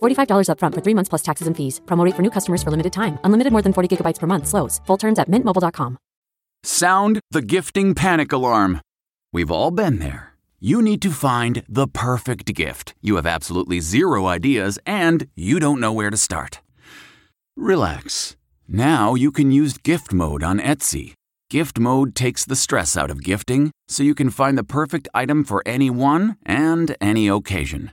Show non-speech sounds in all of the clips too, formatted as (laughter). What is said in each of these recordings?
$45 upfront for three months plus taxes and fees. Promote for new customers for limited time. Unlimited more than 40 gigabytes per month. Slows. Full terms at mintmobile.com. Sound the gifting panic alarm. We've all been there. You need to find the perfect gift. You have absolutely zero ideas and you don't know where to start. Relax. Now you can use gift mode on Etsy. Gift mode takes the stress out of gifting so you can find the perfect item for anyone and any occasion.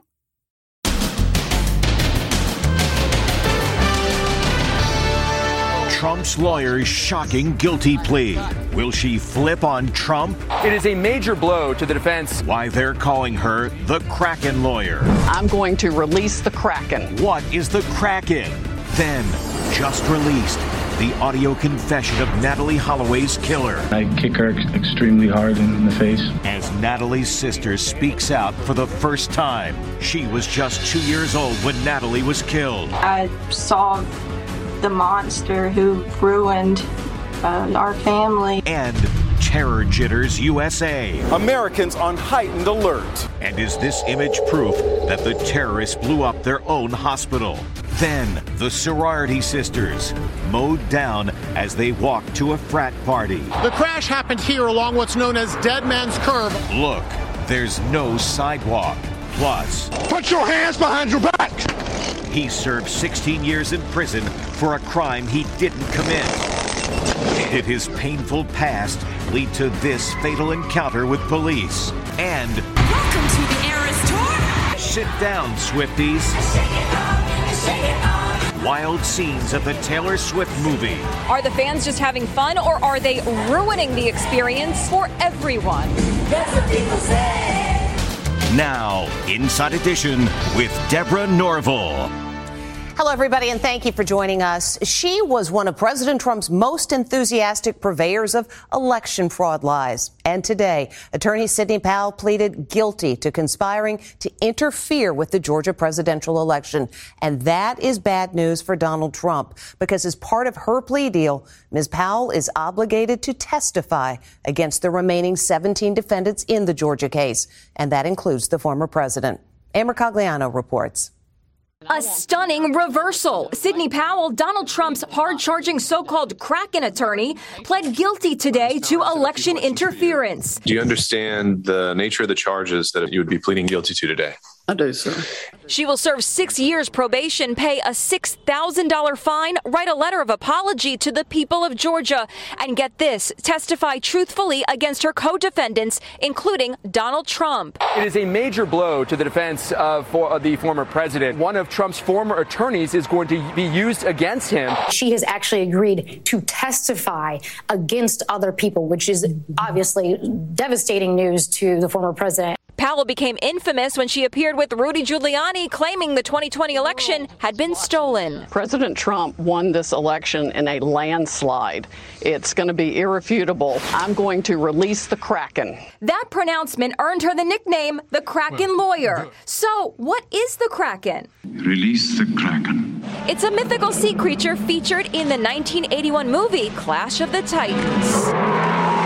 Trump's lawyer's shocking guilty plea. Will she flip on Trump? It is a major blow to the defense. Why they're calling her the Kraken lawyer. I'm going to release the Kraken. What is the Kraken? Then, just released, the audio confession of Natalee Holloway's killer. I kick her extremely hard in the face. As Natalee's sister speaks out for the first time, she was just two years old when Natalee was killed. I saw the monster who ruined uh, our family. And Terror Jitters USA. Americans on heightened alert. And is this image proof that the terrorists blew up their own hospital? Then the sorority sisters mowed down as they walked to a frat party. The crash happened here along what's known as Dead Man's Curve. Look, there's no sidewalk. Plus, put your hands behind your back. He served 16 years in prison for a crime he didn't commit. Did his painful past lead to this fatal encounter with police? And welcome to the Eras Tour. Sit down, Swifties. Wild scenes of the Taylor Swift movie. Are the fans just having fun or are they ruining the experience for everyone? That's what people say. Now, Inside Edition with Deborah Norville. Hello, everybody, and thank you for joining us. She was one of President Trump's most enthusiastic purveyors of election fraud lies. And today, attorney Sidney Powell pleaded guilty to conspiring to interfere with the Georgia presidential election. And that is bad news for Donald Trump because as part of her plea deal, Ms. Powell is obligated to testify against the remaining 17 defendants in the Georgia case. And that includes the former president. Amber Cagliano reports. A stunning reversal. Sidney Powell, Donald Trump's hard charging so called Kraken attorney, pled guilty today to election interference. Do you understand the nature of the charges that you would be pleading guilty to today? I do, sir. She will serve six years probation, pay a $6,000 fine, write a letter of apology to the people of Georgia, and get this testify truthfully against her co defendants, including Donald Trump. It is a major blow to the defense of for, uh, the former president. One of Trump's former attorneys is going to be used against him. She has actually agreed to testify against other people, which is obviously devastating news to the former president. Powell became infamous when she appeared with Rudy Giuliani claiming the 2020 election had been stolen. President Trump won this election in a landslide. It's going to be irrefutable. I'm going to release the Kraken. That pronouncement earned her the nickname the Kraken Lawyer. So, what is the Kraken? Release the Kraken. It's a mythical sea creature featured in the 1981 movie Clash of the Titans.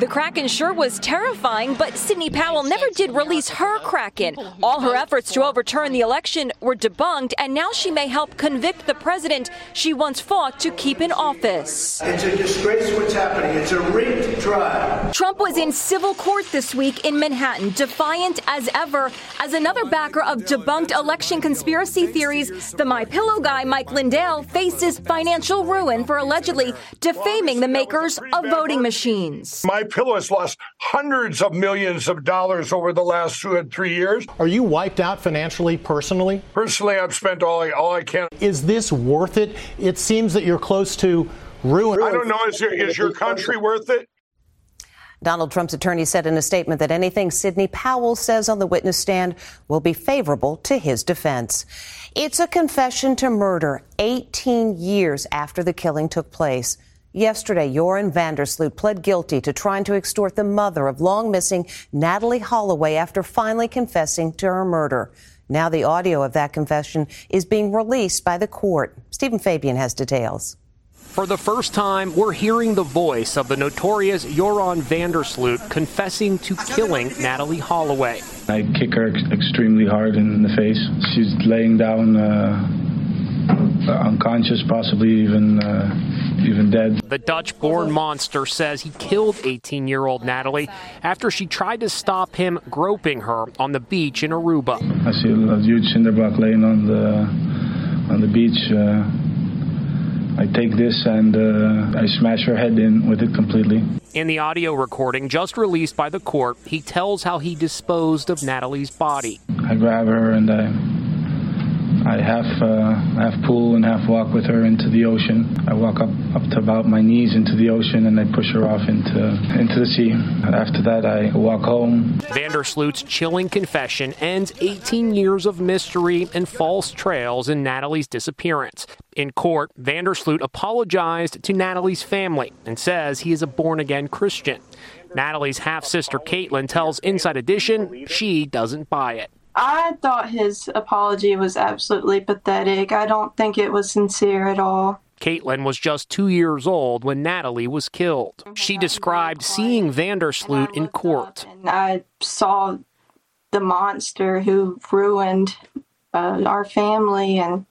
The Kraken sure was terrifying, but Sidney Powell never did release her Kraken. All her efforts to overturn the election were debunked, and now she may help convict the president she once fought to keep in office. It's a disgrace what's happening. It's a rigged trial. Trump was in civil court this week in Manhattan, defiant as ever, as another backer of debunked election conspiracy theories. The My Pillow guy, Mike Lindell, faces financial ruin for allegedly defaming the makers of voting machines. My Pillow has lost hundreds of millions of dollars over the last two and three years. Are you wiped out financially, personally? Personally, I've spent all I, all I can. Is this worth it? It seems that you're close to ruin. I don't know. Is, your, is your country worth it? Donald Trump's attorney said in a statement that anything Sidney Powell says on the witness stand will be favorable to his defense. It's a confession to murder 18 years after the killing took place. Yesterday, Joran van der Sloot pled guilty to trying to extort the mother of long missing Natalee Holloway after finally confessing to her murder. Now the audio of that confession is being released by the court. Stephen Fabian has details. For the first time, we're hearing the voice of the notorious Joran van der Sloot confessing to killing Natalee Holloway. I kick her extremely hard in the face. She's laying down uh, unconscious, possibly even uh, even dead. The Dutch born monster says he killed 18 year old Natalee after she tried to stop him groping her on the beach in Aruba. I see a huge cinderblock laying on the on the beach. Uh, I take this and uh, I smash her head in with it completely. In the audio recording just released by the court, he tells how he disposed of Natalee's body. I grab her and I I half uh, half pull and half walk with her into the ocean. I walk up up to about my knees into the ocean and I push her off into into the sea. After that, I walk home. Van der Sloot's chilling confession ends 18 years of mystery and false trails in Natalee's disappearance. In court, van der Sloot apologized to Natalee's family and says he is a born again Christian. Natalee's half sister Caitlin tells Inside Edition she doesn't buy it. I thought his apology was absolutely pathetic. I don't think it was sincere at all. Caitlin was just two years old when Natalee was killed. She described seeing van der Sloot in court. And I saw the monster who ruined uh, our family, and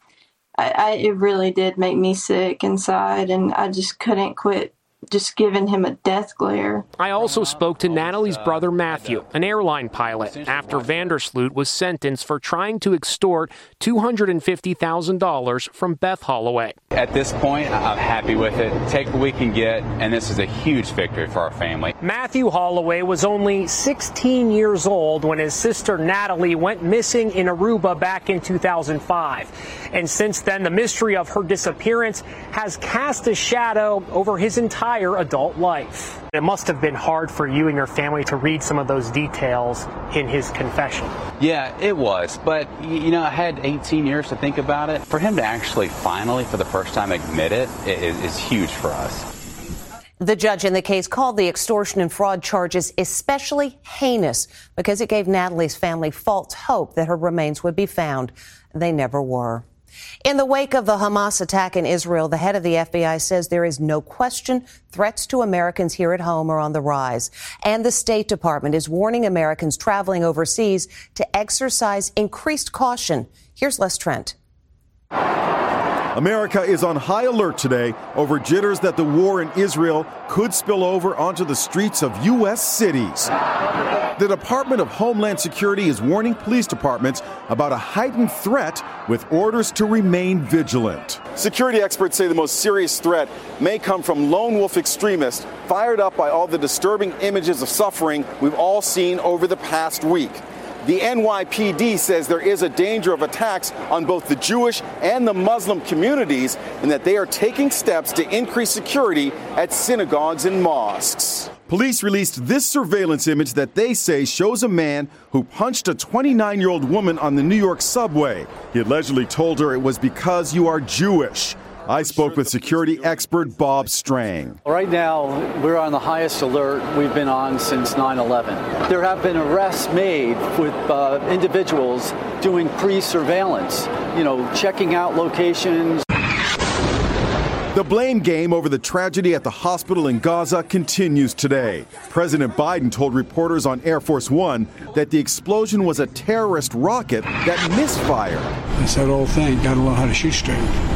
I, I, it really did make me sick inside, and I just couldn't quit just giving him a death glare. I also spoke to Natalee's brother Matthew, an airline pilot, after van der Sloot was sentenced for trying to extort $250,000 from Beth Holloway. At this point, I'm happy with it. Take what we can get, and this is a huge victory for our family. Matthew Holloway was only 16 years old when his sister Natalee went missing in Aruba back in 2005. And since then, the mystery of her disappearance has cast a shadow over his entire adult life. It must have been hard for you and your family to read some of those details in his confession. Yeah, it was. But, you know, I had 18 years to think about it. For him to actually finally, for the first time, admit it is, is huge for us. The judge in the case called the extortion and fraud charges especially heinous because it gave Natalee's family false hope that her remains would be found. They never were. In the wake of the Hamas attack in Israel, the head of the FBI says there is no question threats to Americans here at home are on the rise. And the State Department is warning Americans traveling overseas to exercise increased caution. Here's Les Trent. America is on high alert today over jitters that the war in Israel could spill over onto the streets of U.S. cities. The Department of Homeland Security is warning police departments about a heightened threat with orders to remain vigilant. Security experts say the most serious threat may come from lone wolf extremists fired up by all the disturbing images of suffering we've all seen over the past week. The NYPD says there is a danger of attacks on both the Jewish and the Muslim communities and that they are taking steps to increase security at synagogues and mosques. Police released this surveillance image that they say shows a man who punched a 29 year old woman on the New York subway. He allegedly told her it was because you are Jewish. I spoke with security expert Bob Strang. Right now, we're on the highest alert we've been on since 9 11. There have been arrests made with uh, individuals doing pre surveillance, you know, checking out locations. The blame game over the tragedy at the hospital in Gaza continues today. President Biden told reporters on Air Force One that the explosion was a terrorist rocket that misfired. It's that old thing, gotta learn how to shoot straight.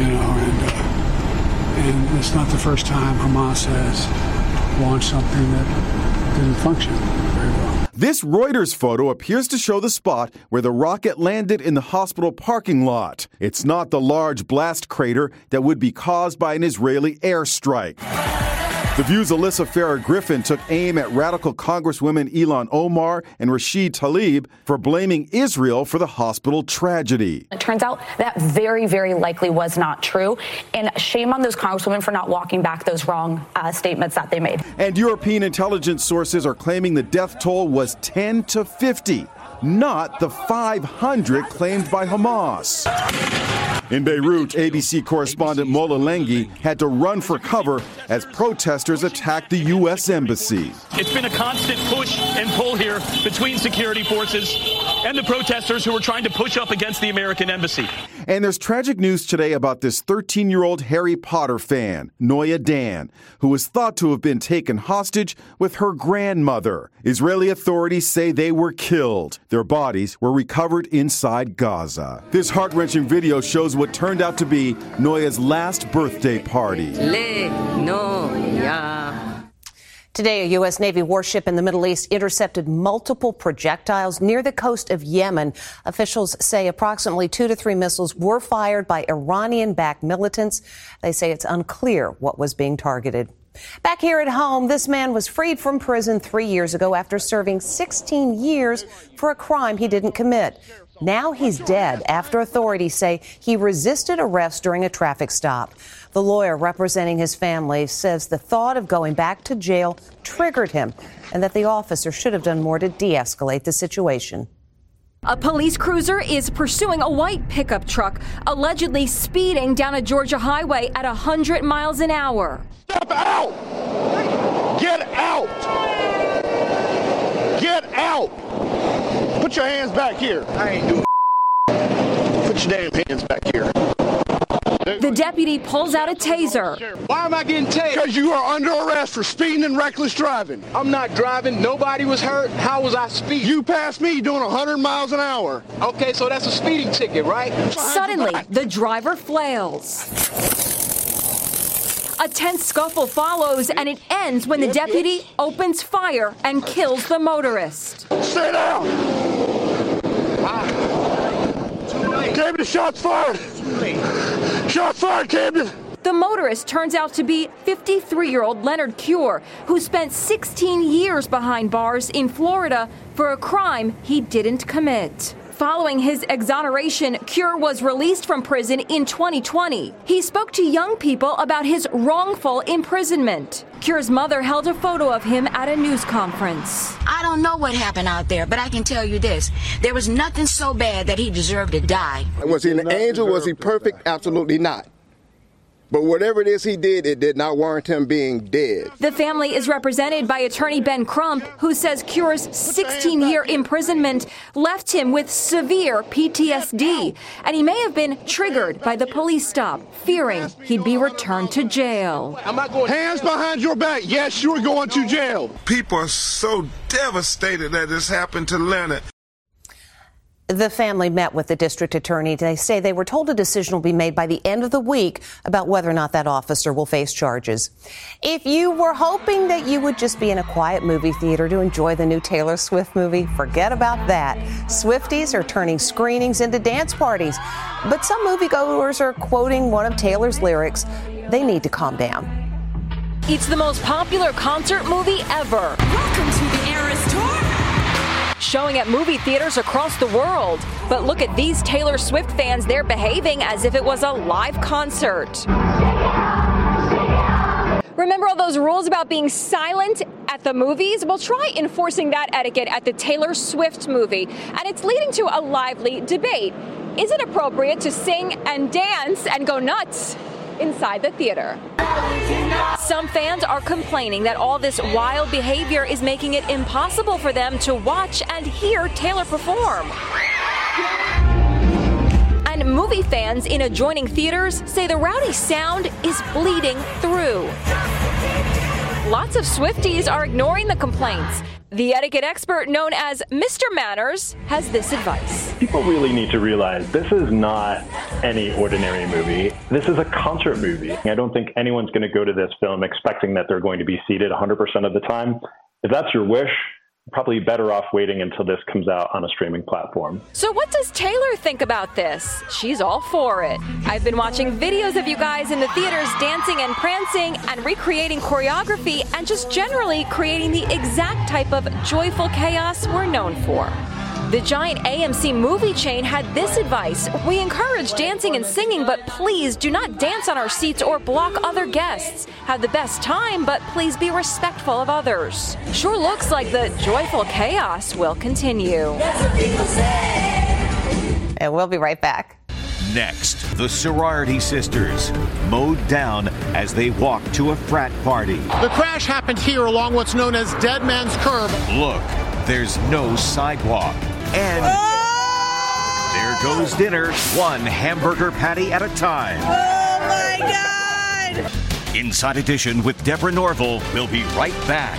You know, and, uh, and it's not the first time Hamas has launched something that didn't function very well. This Reuters photo appears to show the spot where the rocket landed in the hospital parking lot. It's not the large blast crater that would be caused by an Israeli airstrike. The View's Alyssa Farah Griffin took aim at radical Congresswomen Ilhan Omar and Rashida Tlaib for blaming Israel for the hospital tragedy. It turns out that very, very likely was not true. And shame on those congresswomen for not walking back those wrong uh, statements that they made. And European intelligence sources are claiming the death toll was 10 to 50, not the 500 claimed by Hamas. In Beirut, ABC correspondent Mola Lenghi had to run for cover as protesters attacked the U.S. Embassy. It's been a constant push and pull here between security forces and the protesters who were trying to push up against the American embassy. And there's tragic news today about this 13 year old Harry Potter fan, Noya Dan, who was thought to have been taken hostage with her grandmother. Israeli authorities say they were killed. Their bodies were recovered inside Gaza. This heart wrenching video shows what turned out to be Noya's last birthday party. Today, a U.S. Navy warship in the Middle East intercepted multiple projectiles near the coast of Yemen. Officials say approximately two to three missiles were fired by Iranian backed militants. They say it's unclear what was being targeted. Back here at home, this man was freed from prison three years ago after serving 16 years for a crime he didn't commit. Now he's dead after authorities say he resisted arrest during a traffic stop. The lawyer representing his family says the thought of going back to jail triggered him and that the officer should have done more to de escalate the situation. A police cruiser is pursuing a white pickup truck, allegedly speeding down a Georgia highway at 100 miles an hour. Step out! Get out! Get out! Put your hands back here. I ain't doing (laughs) Put your damn hands back here. The deputy pulls out a taser. Why am I getting tased? Because you are under arrest for speeding and reckless driving. I'm not driving. Nobody was hurt. How was I speeding? You passed me doing 100 miles an hour. Okay, so that's a speeding ticket, right? Suddenly, the driver flails. A tense scuffle follows, and it ends when the deputy opens fire and kills the motorist. Sit down. Camden, shots fired. Shots fired, Camden. The motorist turns out to be 53 year old Leonard Cure, who spent 16 years behind bars in Florida for a crime he didn't commit. Following his exoneration, Cure was released from prison in 2020. He spoke to young people about his wrongful imprisonment. Cure's mother held a photo of him at a news conference. I don't know what happened out there, but I can tell you this. There was nothing so bad that he deserved to die. Was he an angel? Was he perfect? Absolutely not. But whatever it is he did, it did not warrant him being dead. The family is represented by attorney Ben Crump, who says Cure's 16 year imprisonment left him with severe PTSD, and he may have been triggered by the police stop, fearing he'd be returned to jail. Hands behind your back. Yes, you're going to jail. People are so devastated that this happened to Leonard. The family met with the district attorney. They say they were told a decision will be made by the end of the week about whether or not that officer will face charges. If you were hoping that you would just be in a quiet movie theater to enjoy the new Taylor Swift movie, forget about that. Swifties are turning screenings into dance parties. But some moviegoers are quoting one of Taylor's lyrics. They need to calm down. It's the most popular concert movie ever. Welcome to the Eras Tour. Showing at movie theaters across the world. But look at these Taylor Swift fans, they're behaving as if it was a live concert. Remember all those rules about being silent at the movies? Well, try enforcing that etiquette at the Taylor Swift movie. And it's leading to a lively debate. Is it appropriate to sing and dance and go nuts inside the theater? Some fans are complaining that all this wild behavior is making it impossible for them to watch and hear Taylor perform. And movie fans in adjoining theaters say the rowdy sound is bleeding through. Lots of Swifties are ignoring the complaints. The etiquette expert known as Mr. Manners has this advice. People really need to realize this is not any ordinary movie. This is a concert movie. I don't think anyone's going to go to this film expecting that they're going to be seated 100% of the time. If that's your wish, probably better off waiting until this comes out on a streaming platform. So, what does Taylor think about this? She's all for it. I've been watching videos of you guys in the theaters dancing and prancing and recreating choreography and just generally creating the exact type of joyful chaos we're known for. The giant AMC movie chain had this advice We encourage dancing and singing, but please do not dance on our seats or block other guests. Have the best time, but please be respectful of others. Sure looks like the joyful chaos will continue. And we'll be right back. Next, the sorority sisters mowed down as they walked to a frat party. The crash happened here along what's known as Dead Man's Curve. Look, there's no sidewalk. And there goes dinner, one hamburger patty at a time. Oh my God! Inside Edition with Deborah Norville will be right back.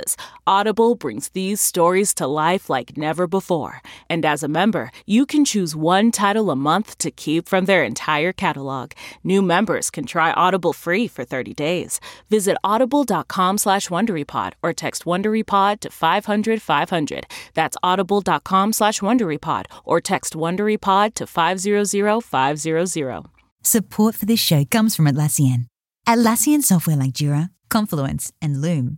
Audible brings these stories to life like never before. And as a member, you can choose one title a month to keep from their entire catalog. New members can try Audible free for 30 days. Visit audible.com slash WonderyPod or text WonderyPod to 500 500. That's audible.com slash WonderyPod or text WonderyPod to 500 500. Support for this show comes from Atlassian. Atlassian software like Jira, Confluence, and Loom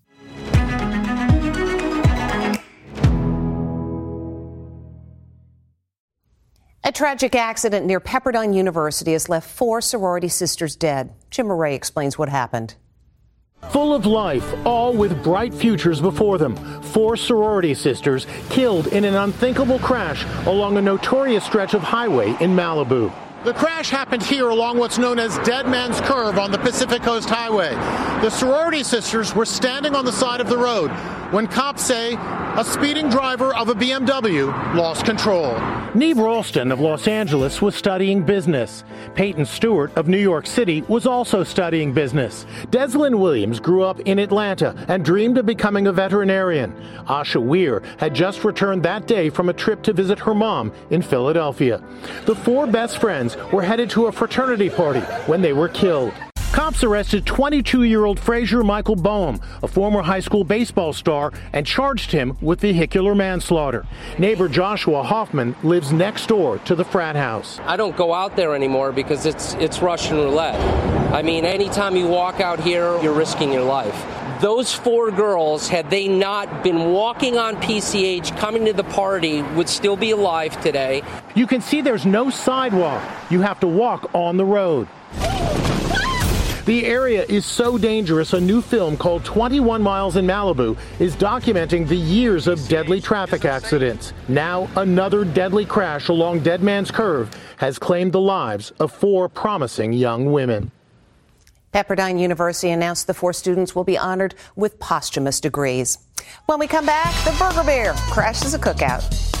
Tragic accident near Pepperdine University has left four sorority sisters dead. Jim Murray explains what happened. Full of life, all with bright futures before them. Four sorority sisters killed in an unthinkable crash along a notorious stretch of highway in Malibu. The crash happened here along what's known as Dead Man's Curve on the Pacific Coast Highway. The sorority sisters were standing on the side of the road when cops say a speeding driver of a BMW lost control. Niamh Rolston of Los Angeles was studying business. Peyton Stewart of New York City was also studying business. Deslin Williams grew up in Atlanta and dreamed of becoming a veterinarian. Asha Weir had just returned that day from a trip to visit her mom in Philadelphia. The four best friends were headed to a fraternity party when they were killed. Cops arrested 22 year old Fraser Michael Bohm, a former high school baseball star, and charged him with vehicular manslaughter. Neighbor Joshua Hoffman lives next door to the frat house. I don't go out there anymore because it's, it's Russian roulette. I mean, anytime you walk out here, you're risking your life. Those four girls, had they not been walking on PCH coming to the party, would still be alive today. You can see there's no sidewalk. You have to walk on the road. The area is so dangerous, a new film called 21 Miles in Malibu is documenting the years of deadly traffic accidents. Now, another deadly crash along Dead Man's Curve has claimed the lives of four promising young women. Pepperdine University announced the four students will be honored with posthumous degrees. When we come back, the Burger Bear crashes a cookout.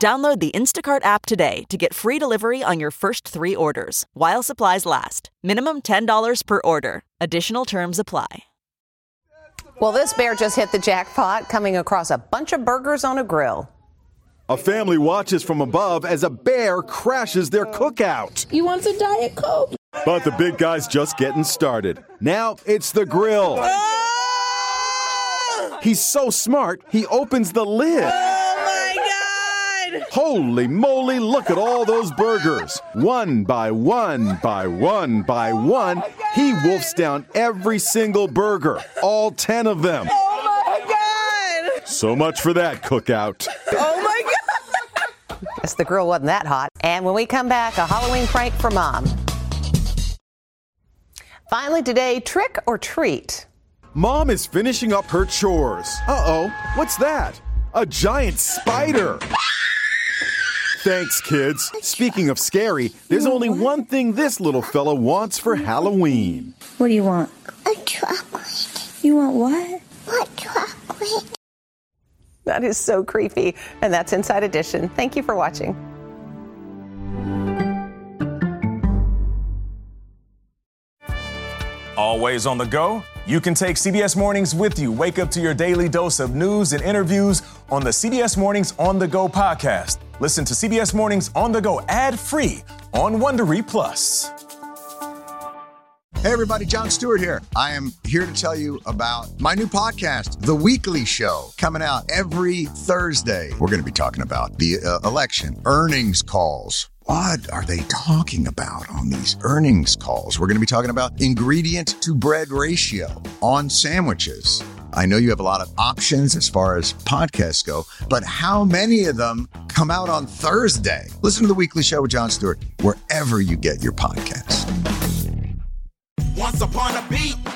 Download the Instacart app today to get free delivery on your first three orders while supplies last. Minimum $10 per order. Additional terms apply. Well, this bear just hit the jackpot, coming across a bunch of burgers on a grill. A family watches from above as a bear crashes their cookout. You want some Diet Coke? But the big guy's just getting started. Now it's the grill. Ah! He's so smart, he opens the lid. Holy moly, look at all those burgers. One by one by one by one, he wolfs down every single burger, all 10 of them. Oh my God! So much for that cookout. Oh my God! Guess the grill wasn't that hot. And when we come back, a Halloween prank for mom. Finally today, trick or treat. Mom is finishing up her chores. Uh oh, what's that? A giant spider. Thanks, kids. Speaking of scary, there's only one thing this little fella wants for Halloween. What do you want? A chocolate. You want what? What chocolate? That is so creepy. And that's Inside Edition. Thank you for watching. Always on the go? You can take CBS Mornings with you. Wake up to your daily dose of news and interviews on the CBS Mornings on the Go podcast. Listen to CBS Mornings on the Go ad free on Wondery Plus. Hey, everybody, Jon Stewart here. I am here to tell you about my new podcast, The Weekly Show, coming out every Thursday. We're going to be talking about the uh, election, earnings calls. What are they talking about on these earnings calls? We're going to be talking about ingredient to bread ratio on sandwiches. I know you have a lot of options as far as podcasts go, but how many of them come out on Thursday? Listen to the weekly show with Jon Stewart wherever you get your podcasts. Once upon a beat.